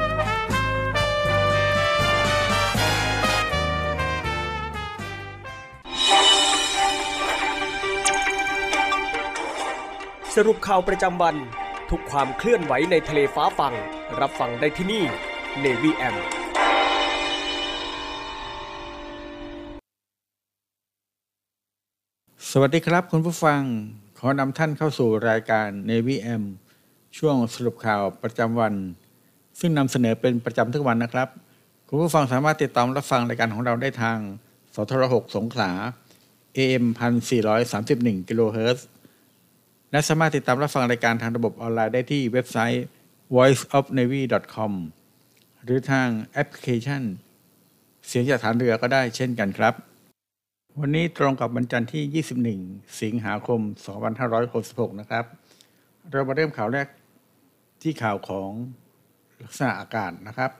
สรุปข่าวประจำวัน ทุกความเคลื่อนไหวในทะเลฟ้าฟัง รับฟังได้ที่นี่ Navy M สวัสดีครับคุณผู้ฟัง ขอนำท่านเข้าสู่รายการ Navy M ช่วงสรุปข่าวประจำวัน ซึ่งนำเสนอเป็นประจำทุกวันนะครับ คุณผู้ฟังสามารถติดตามรับฟังรายการของเราได้ทางสทร6สงขลา AM 1431กิโลเฮิรตซ์ และสามารถติดตามรับฟังรายการทางระบบออนไลน์ได้ที่เว็บไซต์ voiceofnavy.com หรือทางแอปพลิเคชัน เสียงจากฐานเรือก็ได้เช่นกันครับ วันนี้ตรงกับวันจันทร์ที่ 21 สิงหาคม 2566 นะครับ เรามาเริ่มข่าวแรกที่ข่าวของลักษณะอากาศนะครับ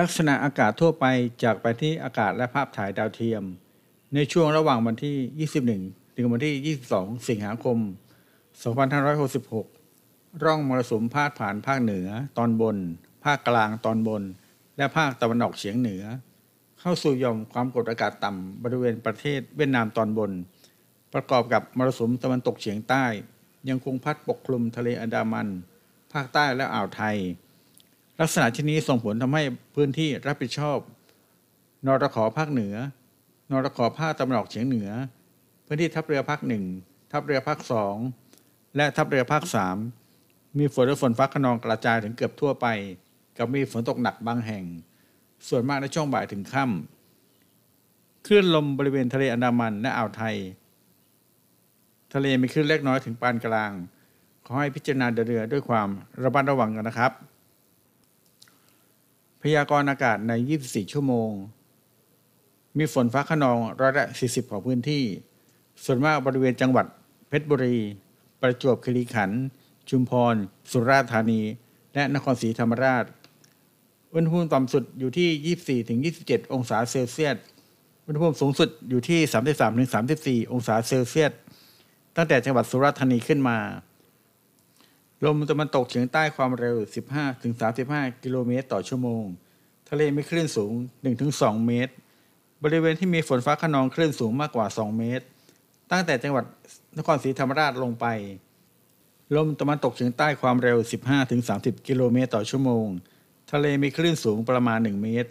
ลักษณะอากาศทั่วไปจากไปที่อากาศและภาพถ่ายดาวเทียม ในช่วงระหว่างวันที่ 21 ถึงวันที่ 22 สิงหาคม 2566 ร่องมรสุมพาดผ่านภาคเหนือตอนบน ภาคกลางตอนบน และภาคตะวันออกเฉียงเหนือ เข้าสู่ยอมความกดอากาศต่ำบริเวณประเทศเวียดนามตอนบน ประกอบกับมรสุมตะวันตกเฉียงใต้ ยังคงพัดปกคลุมทะเลอันดามัน ภาคใต้และอ่าวไทย ลักษณะชนี้ส่งผลทำให้พื้นที่รับผิดชอบนอรขอภาคเหนือนอรขอภาคตะวันออกเฉียงเหนือ พื้นที่ทัพเรือภาคหนึ่งทัพเรือภาคสองและทัพเรือภาคสามมีฝนและฝนฟ้าขนองกระจายถึงเกือบทั่วไป กับมีฝนตกหนักบางแห่ง ส่วนมากในช่วงบ่ายถึงค่ำคลื่นลมบริเวณทะเลอันดามันและอ่าวไทย ทะเลมีคลื่นเล็กน้อยถึงปานกลาง ขอให้พิจารณาเดินเรือด้วยความระมัดระวังกันนะครับ พยากรณ์อากาศใน 24 ชั่วโมง มีฝนฟ้าขนองร้อยละ 40 ของพื้นที่ ส่วนมากบริเวณจังหวัด เพชรบุรี ประจวบคีรีขันธ์ชุมพร สุราษฎร์ธานี และนครศรีธรรมราช อุณหภูมิต่ำสุดอยู่ที่ 24-27 องศาเซลเซียส อุณหภูมิสูงสุดอยู่ที่ 33-34 องศาเซลเซียส ตั้งแต่จังหวัดสุราษฎร์ธานีขึ้นมา ลมตะวันตกเฉียงใต้ความเร็ว 15-35 กิโลเมตรต่อชั่วโมง ทะเลมีคลื่นสูง 1-2 เมตร บริเวณที่มีฝนฟ้าขนองคลื่นสูงมากกว่า 2 เมตร ตั้งแต่จังหวัดนครศรีธรรมราชลงไป ลมตะวันตกเฉียงใต้ความเร็ว 15-30 กิโลเมตรต่อชั่วโมง ทะเลมีคลื่นสูงประมาณ 1 เมตร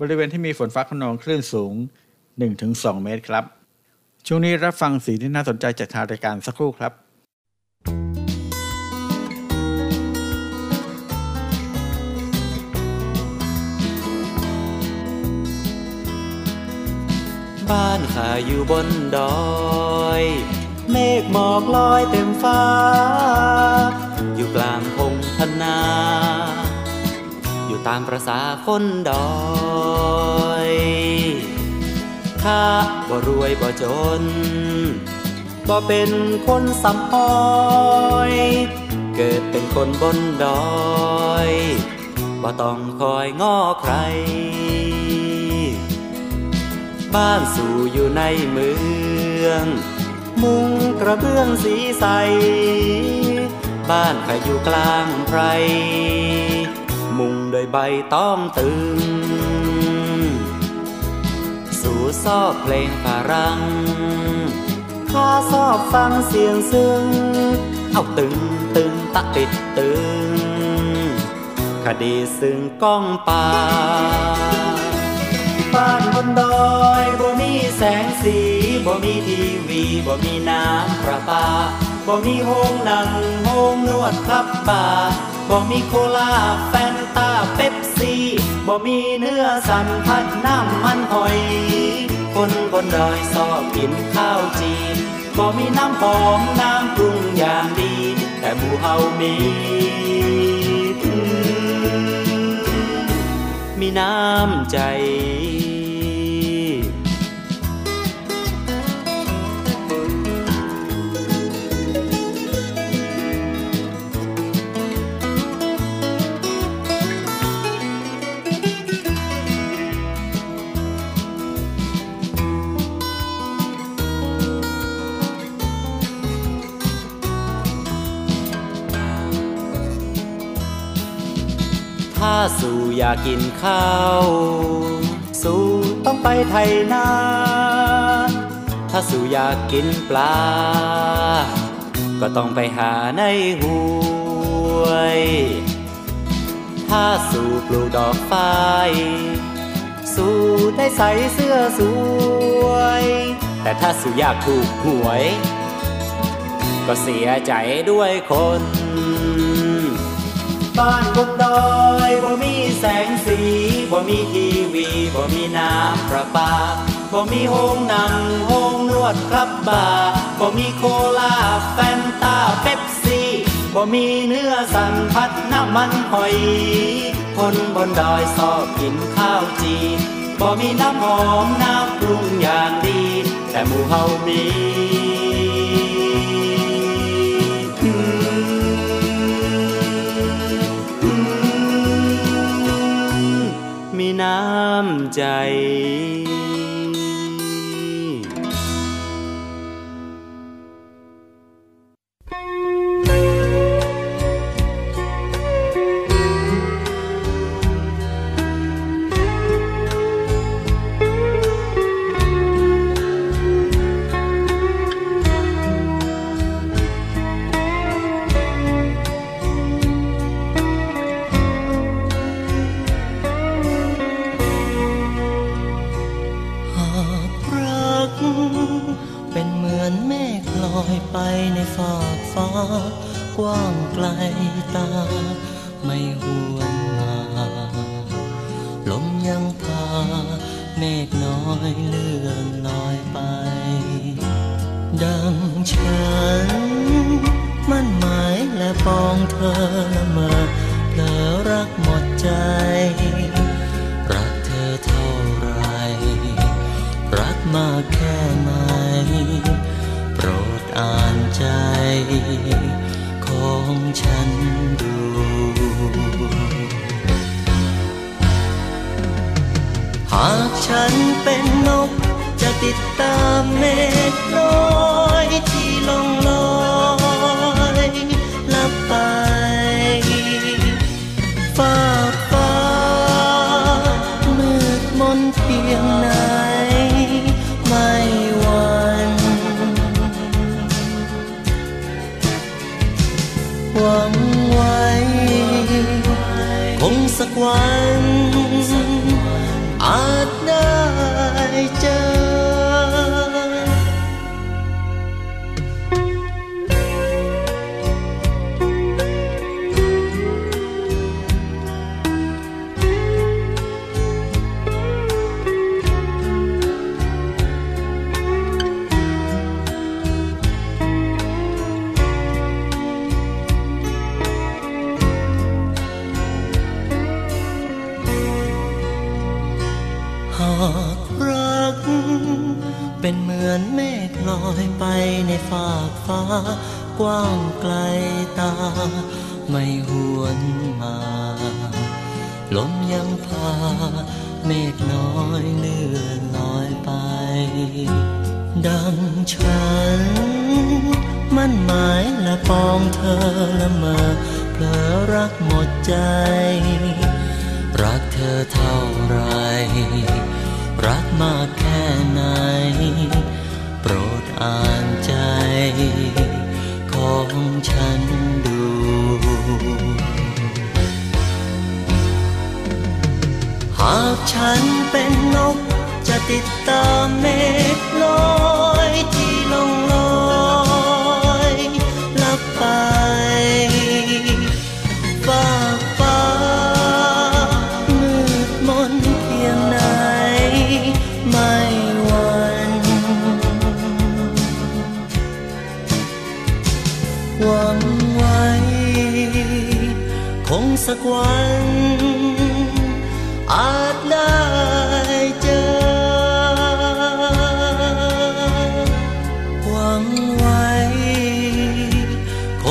บริเวณที่มีฝนฟ้าขนองคลื่นสูง 1-2 เมตรครับ ช่วงนี้รับฟังสีที่น่าสนใจจากทางรายการสักครู่ครับ บ้านข้าอยู่บนดอย เมฆหมอกลอยเต็มฟ้า อยู่กลางพงพนา อยู่ตามประษาคนดอยข้าบ่รวยบ่จน บ่เป็นคนสำพอย เกิดเป็นคนบนดอย บ่ต้องคอยง้อใคร บ้านสู่อยู่ในเมือง มุงกระเบื้องสีใส บ้านข้าอยู่กลางไพร มุงโดยใบต้องตึง สู่ซอบเพลงฝรั่งข้าชอบฟังเสียงซึ้ง เอาตึงตึงตะติดตึง คดีซึ่งก้องป่า บ้านบนดอยบ่มีแสงสีบ่มีทีวีบ่มีน้ำประปาบ่มีโฮงหนังโฮงนวดครับบาบ่มีโคลาแฟนตาเป๊ปซี่บ่มีเนื้อสันพัดน้ำมันหอย คนบนดอยชอบกินข้าวจีบ่มีน้ำหอมน้ำปรุงอย่างดี แต่หมูเฮามีมีน้ำใจ สู่อยากกินข้าว สู่ต้องไปไทยนาถ้าสู่อยากกินปลา ก็ต้องไปหาในห้วย ถ้าสู่ปลูกดอกไฟสู่ได้ใส่เสื้อสวย แต่ถ้าสู่อยากถูกหวย ก็เสียใจด้วยคน บ้านบนดอยบ่มีแสงสีบ่มีทีวีบ่มีน้ำประปาบ่มีโฮงหนังโฮงนวดครับบาร์บ่มีโคลาแฟนตาเป๊ปซี่บ่มีเนื้อสันพัดน้ำมันหอย คนบนดอยชอบกินข้าวจีบ่มีน้ำหอมน้ำปรุงอย่างดี แต่หมู่เฮามีมี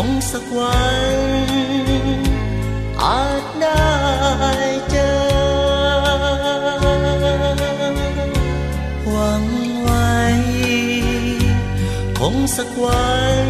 งสักวัน อาจได้เจอ หวังไว้ คงสักวัน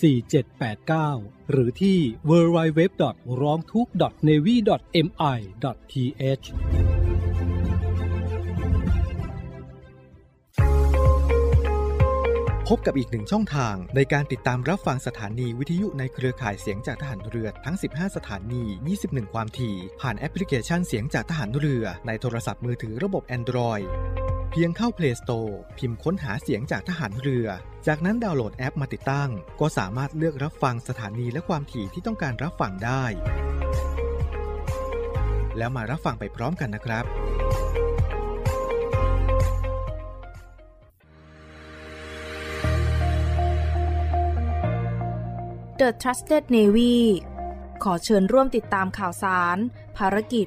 4789 หรือที่ www. ร้องทุก navy mi th พบกับอีกหนึ่งช่องทางในการติดตามรับฟังสถานีวิทยุในเครือข่ายเสียงจากทหารเรือทั้ง 15 สถานี 21 ความถี่ ผ่านแอปพลิเคชันเสียงจากทหารเรือในโทรศัพท์มือถือระบบ Android เพียงเข้า Play Store พิมพ์ค้นหาเสียงจากทหารเรือ จากนั้นดาวน์โหลดแอปมาติดตั้ง ก็สามารถเลือกรับฟังสถานีและความถี่ที่ต้องการรับฟังได้ แล้วมารับฟังไปพร้อมกันนะครับ The Trusted Navy ขอเชิญร่วมติดตามข่าวสาร ภารกิจ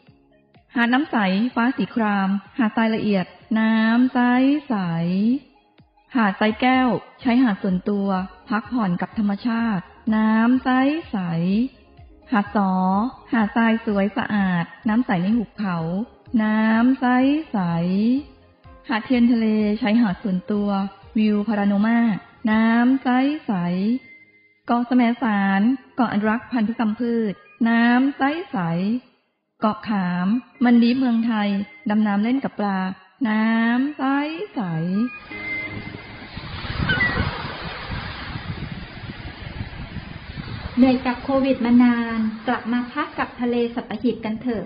หาดน้ำใส ฟ้าสีคราม หาดทรายละเอียด น้ำใสใส หาดทรายแก้ว ใช้หาดส่วนตัว พักผ่อนกับธรรมชาติ น้ำใสใส หาดสอ หาดทรายสวยสะอาด น้ำใสในหุบเขา น้ำใสใส หาดเทียนทะเล ใช้หาดส่วนตัว วิวพารานมา น้ำใสใส เกาะแสมสาร เกาะอนุรักษ์พันธุกรรมพืช น้ำใสใส เกาะขาม มันดีเมืองไทย ดำน้ำเล่นกับปลา น้ำใสใสเหนื่อยกับโควิดมานาน กลับมาพักกับทะเลสัปหีบกันเถอะ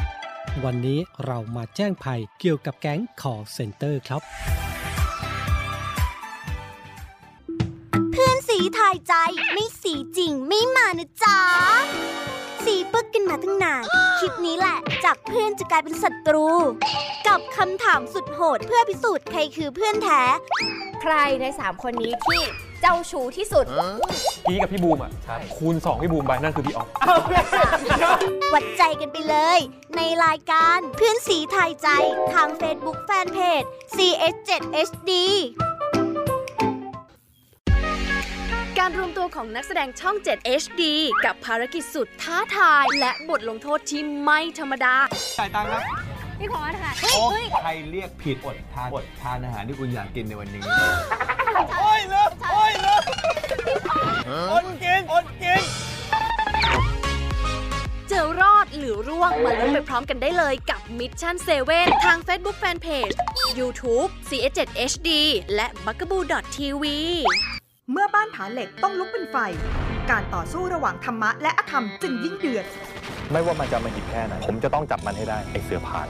วันนี้เรามาแจ้งภัยเกี่ยวกับแก๊ง call center ครับ เพื่อนสีทายใจไม่สีจริงไม่มานะจ๊ะ สีปึกกันมาตั้งนาน คลิปนี้แหละ จากเพื่อนจะกลายเป็นศัตรู กับคำถามสุดโหดเพื่อพิสูจน์ใครคือเพื่อนแท้ ใครใน3คนนี้ที่ เจ้าชู้ที่สุดกี้กับพี่บูมอะคูณ 2 พี่บูมไปนั่นคือพี่ออฟวัดใจกันไปเลย ในรายการเพื่อนสีทายใจทาง Facebook Fanpage CS7HD การรวมตัวของนักแสดงช่อง 7 HD กับภารกิจสุดท้าทาย และบทลงโทษที่ไม่ธรรมดาจ่ายตังค์ครับ พี่ขอค่ะโอ้ใครเรียกผิดอดทานอดทานอาหารที่คุณอยากกินในวันนี้ โอ้ยเลิกโอ้ยเลิกอดกินอดกิน เจอรอดหรือร่วงมาลุ้นไปพร้อมกันได้เลยกับ Mission 7 ทาง Facebook Fanpage YouTube CS7 HD และ b u g a b o o TV เมื่อบ้านผาเหล็กต้องลุกเป็นไฟ การต่อสู้ระหว่างธรรมะและอธรรมจึงยิ่งเดือด ไม่ว่ามันจะมาหิบแค่ไหน ผมจะต้องจับมันให้ได้ ไอเสือผ่าน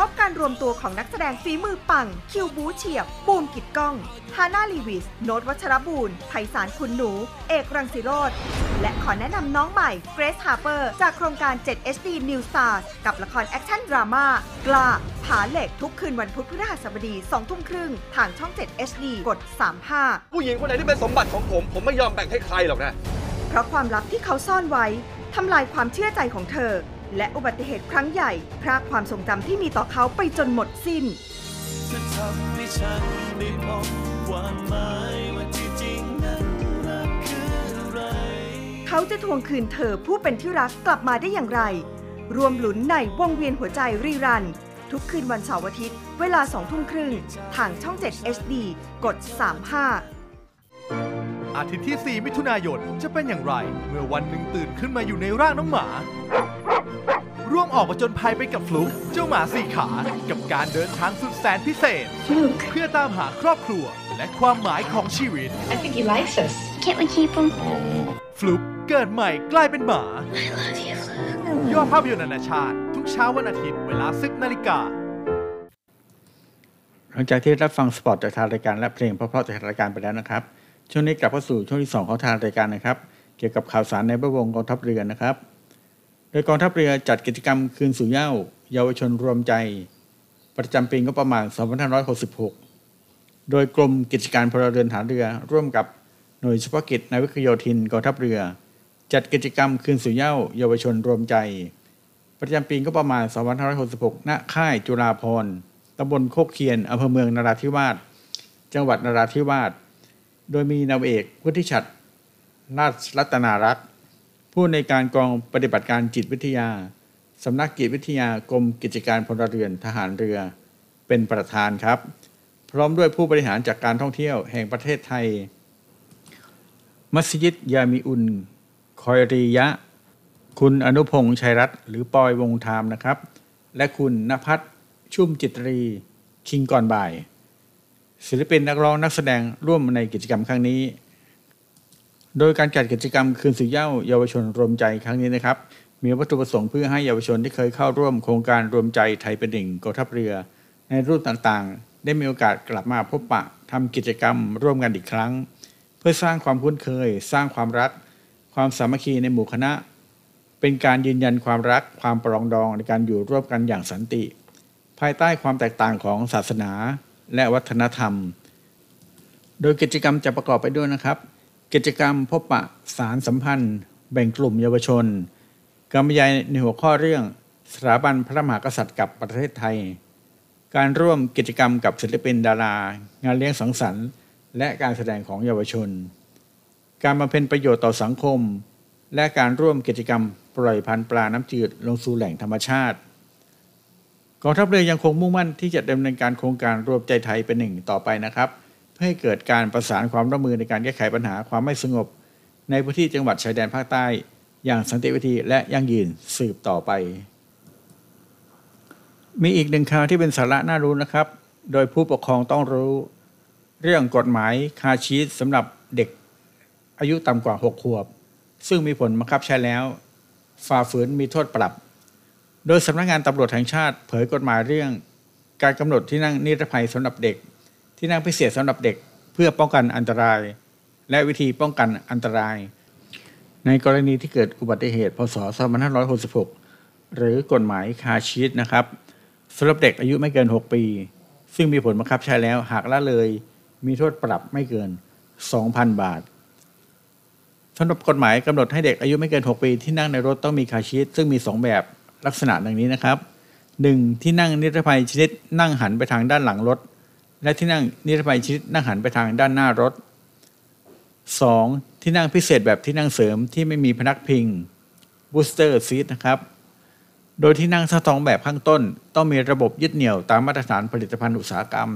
พบการรวมตัวของนักแสดงฝีมือปัง คิวบูเฉียบ บูมกิดก้อง ฮาน่าลีวิส โนตวัชรบูรณ์ไพศาลคุณหนู เอกรังสิโรธและและขอแนะนำน้องใหม่ Grace Harper จากโครงการ 7 HD New Stars กับละครแอคชั่นดราม่ากล้าผาเหล็กทุกคืนวันพุธพฤหัสบดี2ทุ่มครึ่งทางช่อง 7 HD กด 35 ผู้หญิงคนไหนที่เป็นสมบัติของผม ผมไม่ยอมแบ่งให้ใครหรอกนะ เพราะความลับที่เขาซ่อนไว้ ทำลายความเชื่อใจของเธอ และอุบัติเหตุครั้งใหญ่พรากความทรงจำที่มีต่อเขาไปจนหมดสิ้นจะทำให้ฉันได้พบความหมายว่าที่จริงนั้นรักคืออะไร เขาจะทวงคืนเธอผู้เป็นที่รักกลับมาได้อย่างไร รวมหลุนในวงเวียนหัวใจรีรัน ทุกคืนวันเสาร์อาทิตย์ เวลาสองทุ่มครึ่งทางช่อง 7 HD กด 35 อาทิตย์ที่ 4 มิถุนายนจะเป็นอย่างไร เมื่อวันหนึ่งตื่นขึ้นมาอยู่ในร่างน้องหมา ร่วมออกมาจนภัยไปกับฟลุกเจ้าหมาสี่ขา กับการเดินทางสุดแสนพิเศษ เพื่อตามหาครอบครัว และความหมายของชีวิต I think he likes us. Can't we keep him? ฟลุกเกิดใหม่กลายเป็นหมายอดภาพยนตร์นานาชาติ ทุกเช้าวันอาทิตย์เวลา 10นาฬิกาหลังจากที่รับฟังสปอตจากทางรายการและเพลงเพราะๆจากทางรายการไปแล้วนะครับ ช่วงนี้กลับเข้าสู่ช่วงที่ 2 ของทางรายการนะครับ เกี่ยวกับข่าวสารในแวดวงกองทัพเรือนะครับ โดยกองทัพเรือจัดกิจกรรมคืนสู่เหย้าเยาวชนรวมใจ ประจำปีงบประมาณ 2566 โดยกรมกิจการพลเรือนฐานเรือ ร่วมกับหน่วยเฉพาะกิจนาวิกโยธินกองทัพเรือ จัดกิจกรรมคืนสู่เหย้าเยาวชนรวมใจ ประจำปีงบประมาณ 2566 ณ ค่ายจุฬาภรณ์ตำบลโคกเคียนอำเภอเมืองนราธิวาส จังหวัดนราธิวาส โดยมีนาวเอกพุทธิชัดนาชรัตนารักษ์ผู้ในการกองปฏิบัติการจิตวิทยา สำนักจิตวิทยากรมกิจการพลเรือนทหารเรือ เป็นประธานครับ พร้อมด้วยผู้บริหารจากการท่องเที่ยวแห่งประเทศไทย มัสยิดยามีอุนคอยรียะ คุณอนุพงษ์ชัยรัตน์หรือปอยวงธามนะครับ และคุณนภัทรชุ่มจิตรี คิงก่อนบ่าย ศิลปินนักร้องนักแสดงร่วมในกิจกรรมครั้งนี้ โดยการจัดกิจกรรมคืนสู่เย้าเยาวชนรวมใจครั้งนี้นะครับ มีวัตถุประสงค์เพื่อให้เยาวชนที่เคยเข้าร่วมโครงการรวมใจไทยเป็นหนึ่งกองทัพเรือ ในรูปต่างๆ ได้มีโอกาสกลับมาพบปะทำกิจกรรมร่วมกันอีกครั้ง เพื่อสร้างความคุ้นเคย สร้างความรัก ความสามัคคีในหมู่คณะ เป็นการยืนยันความรักความปรองดองในการอยู่ร่วมกันอย่างสันติ ภายใต้ความแตกต่างของศาสนา และวัฒนธรรม โดยกิจกรรมจะประกอบไปด้วยนะครับ กิจกรรมพบปะสารสัมพันธ์ แบ่งกลุ่มเยาวชนกรรรยายในหัวข้อเรื่องสถาบันพระมหากษัตริย์กับประเทศไทย การร่วมกิจกรรมกับศิลปินดารา งานเลี้ยงสังสรรค์ และการแสดงของเยาวชน การบำเพ็ญประโยชน์ต่อสังคม และการร่วมกิจกรรมปล่อยพันธุ์ปลาน้ำจืดลงสู่แหล่งธรรมชาติ องทัพเรือยังคงมุ่งมั่นที่จะดำเนินการโครงการรวมใจไทยเป็นหนึ่งต่อไปนะครับ เพื่อให้เกิดการประสานความร่วมมือในการแก้ไขปัญหาความไม่สงบ ในพื้นที่จังหวัดชายแดนภาคใต้ อย่างสันติวิธีและยั่งยืนสืบต่อไป มีอีกหนึ่งข่าวที่เป็นสาระน่ารู้นะครับ โดยผู้ปกครองต้องรู้ เรื่องกฎหมายคาชีสสำหรับเด็กอายุต่ำกว่า 6 ขวบ ซึ่งมีผลบังคับใช้แล้ว ฝ่าฝืนมีโทษปรับ โดยสำนักงานตำรวจแห่งชาติเผยกฎหมายเรื่อง การกำหนดที่นั่งนิรภัยสำหรับเด็ก ที่นั่งพิเศษสำหรับเด็กเพื่อป้องกันอันตราย และวิธีป้องกันอันตราย ในกรณีที่เกิดอุบัติเหตุพศ 2566 หรือกฎหมายคาชีสนะครับสำหรับเด็กอายุไม่เกิน 6 ปี ซึ่งมีผลบังคับใช้แล้วหากละเลย มีโทษปรับไม่เกิน 2,000 บาทสำหรับกฎหมายกำหนดให้เด็กอายุไม่เกิน 6 ปีที่นั่งในรถต้องมีคาชีทซึ่งมี 2 แบบ ลักษณะดังนี้นะครับ 1. ที่นั่งนิรภัยชนิดนั่งหันไปทางด้านหลังรถ และที่นั่งนิรภัยชนิดนั่งหันไปทางด้านหน้ารถ 2. ที่นั่งพิเศษแบบที่นั่งเสริมที่ไม่มีพนักพิง booster seat นะครับ โดยที่นั่งทั้งสองแบบข้างต้น ต้องมีระบบยึดเหนี่ยวตามมาตรฐานผลิตภัณฑ์อุตสาหกรรม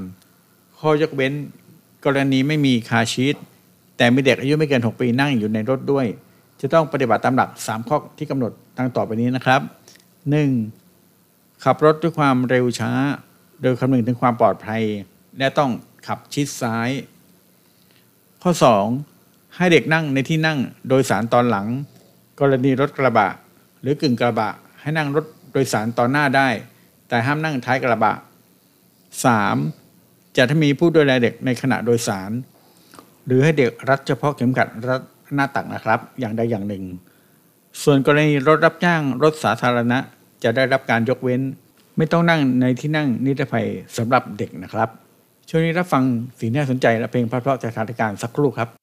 ข้อยกเว้น กรณีไม่มีคาชีทแต่มีเด็กอายุไม่เกิน 6 ปีนั่งอยู่ในรถด้วย จะต้องปฏิบัติตามหลัก 3 ข้อที่กำหนดดังต่อไปนี้นะครับ หนึ่งขับรถด้วยความเร็วช้า โดยคำนึงถึงความปลอดภัย และต้องขับชิดซ้าย ข้อ 2. ให้เด็กนั่งในที่นั่งโดยสารตอนหลัง กรณีรถกระบะ หรือกึ่งกระบะ ให้นั่งรถโดยสารตอนหน้าได้ แต่ห้ามนั่งท้ายกระบะ 3. จะถ้ามีผู้ดูแลเด็กในขณะโดยสาร หรือให้เด็กรัดเฉพาะเข็มขัดรัดหน้าตักนะครับ อย่างใดอย่างหนึ่ง ส่วนกรณีรถรับจ้างรถสาธารณะจะได้รับการยกเว้น ไม่ต้องนั่งในที่นั่งนิรภัยสำหรับเด็กนะครับ ช่วงนี้รับฟังสีหน่าสนใจและเพลงเพราะๆจากสถานการณ์สักครู่ครับ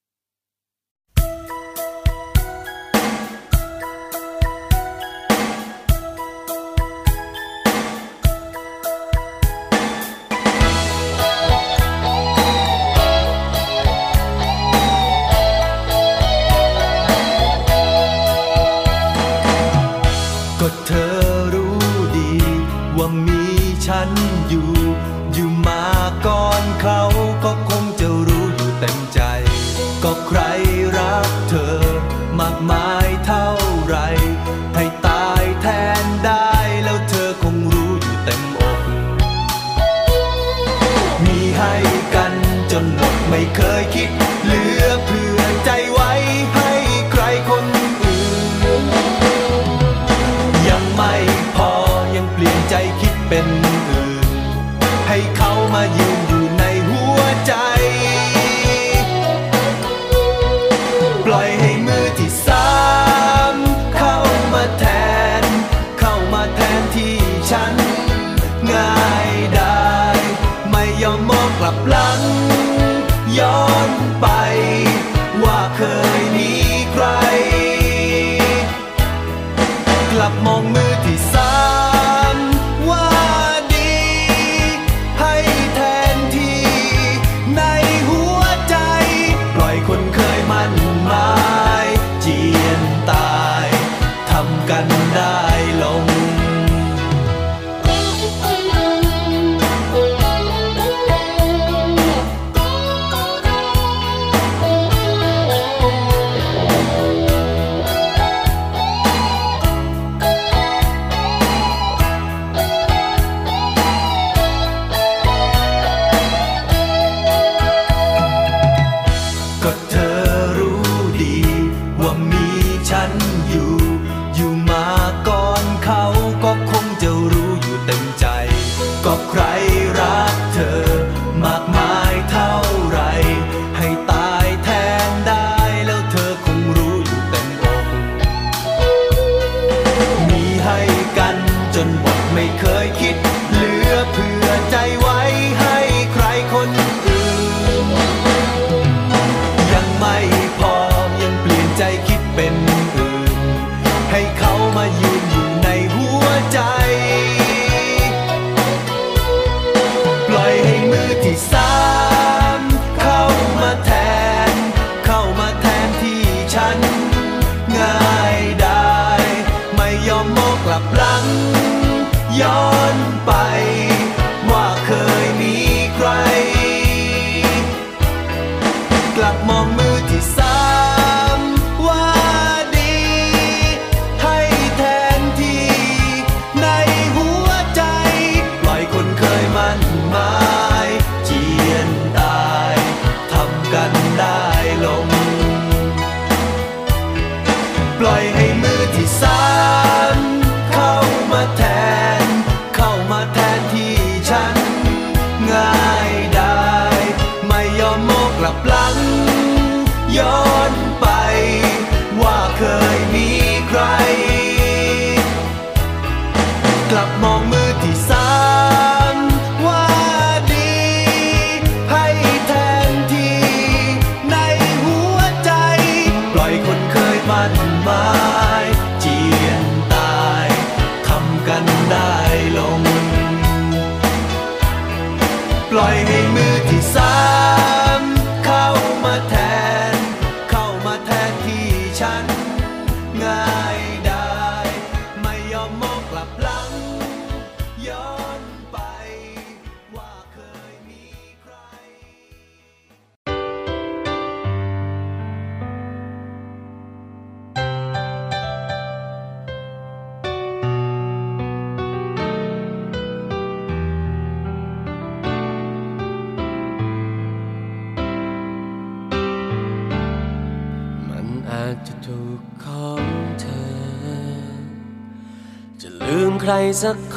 ลับมองมือ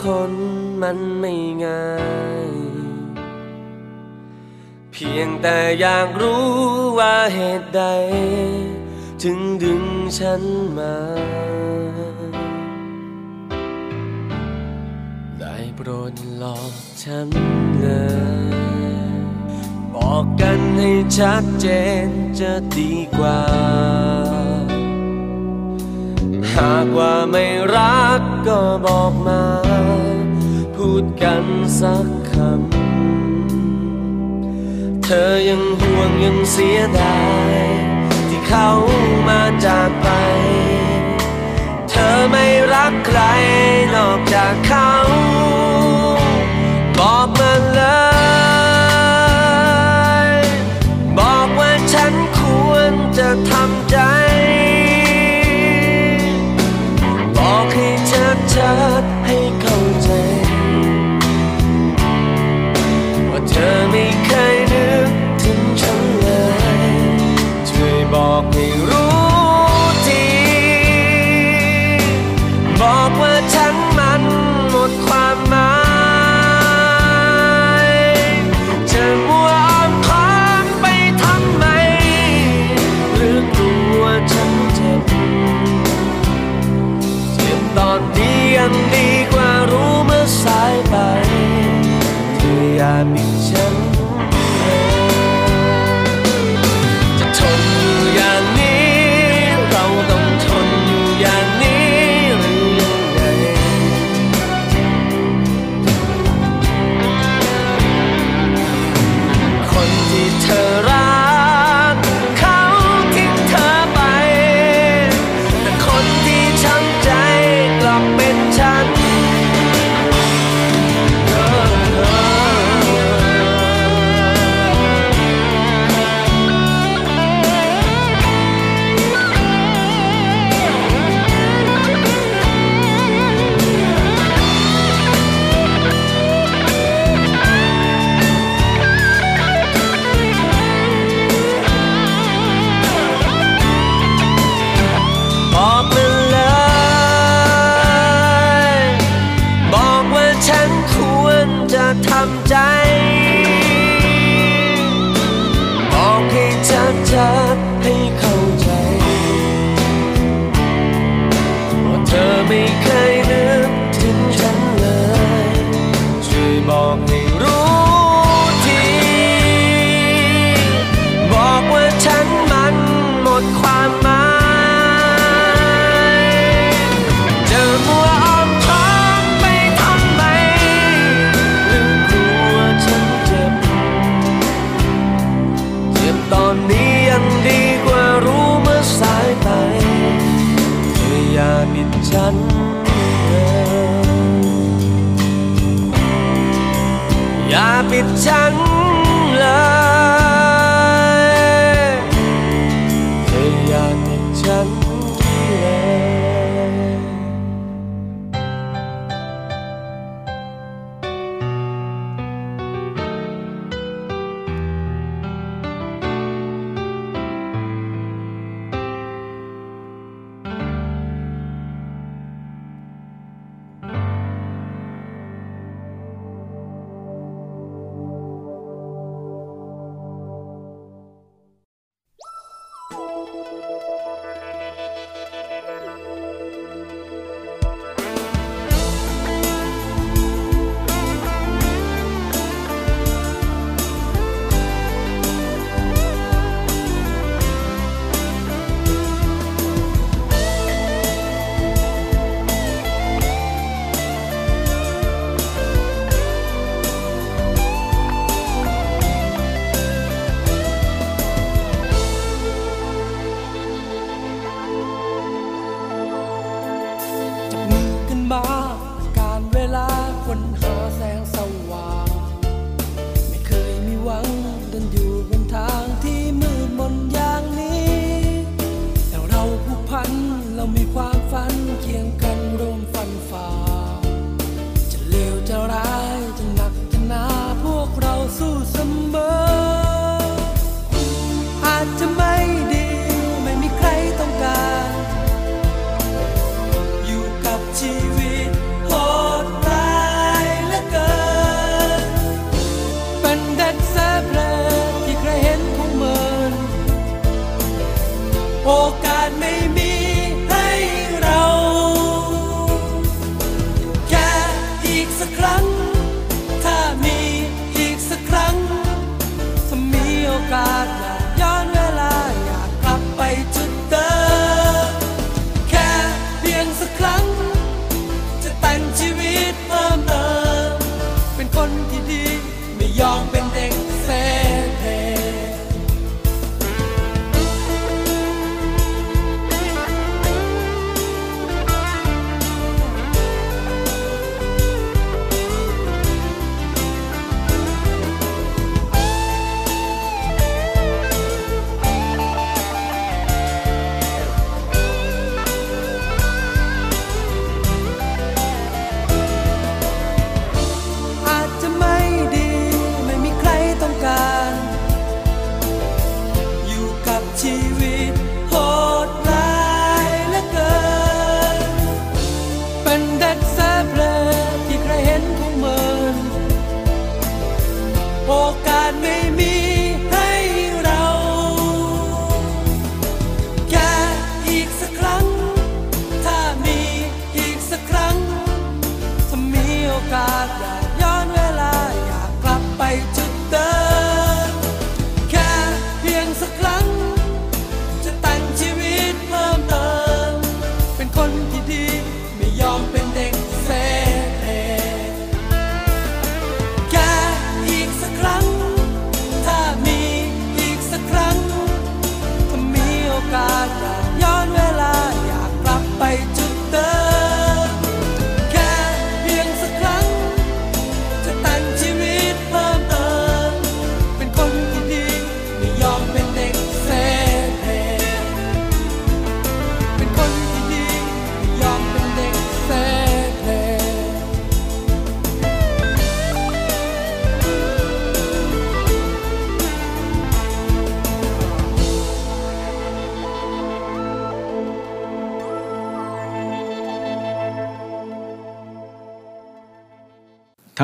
คนมันไม่ง่าย เพียงแต่อยากรู้ว่าเหตุใด ถึงดึงฉันมา ได้โปรดหลอกฉันเลย บอกกันให้ชัดเจนจะดีกว่าหากว่าไม่รักก็บอกมา พูดกันสักคำ เธอยังห่วงยังเสียดาย ที่เขามาจากไป เธอไม่รักใครนอกจากเขา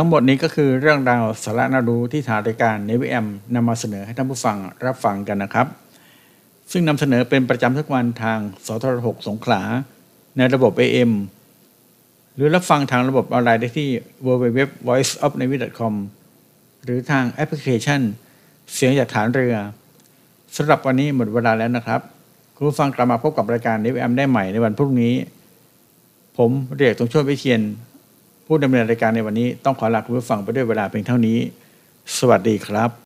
งหมดนี้ก็คือเรื่องราวสาระน่ารู้ที่ทางรายการเนวิแอมนำมาเสนอให้ท่านผู้ฟังรับฟังกันนะครับ ซึ่งนำเสนอเป็นประจำทุกวันทางสทร6สงขลา ในระบบ AM หรือรับฟังทางระบบออนไลน์ได้ที่ www.voiceofnavy.com หรือทางแอปพลิเคชัน เสียงจากฐานเรือสำหรับวันนี้หมดเวลาแล้วนะครับ คุณผู้ฟังกลับมาพบกับรายการเนวิแอมได้ใหม่ในวันพรุ่งนี้ ผมเรียกตรงช่วยวิเชียน ผู้ดำเนินรายการในวันนี้ต้องขอลาคุณผู้ฟังไปด้วยเวลาเพียงเท่านี้ สวัสดีครับ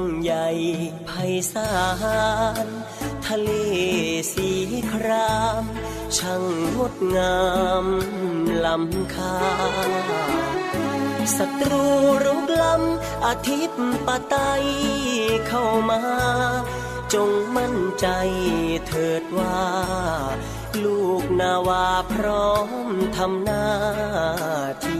างใหญ่ไพศาลทะเลสีคราม ช่างงดงามลำคาศัตรูรุกล้ำอาทิตย์ปะไตเข้ามา จงมั่นใจเถิดว่า ลูกนาวาพร้อมทำหน้าที่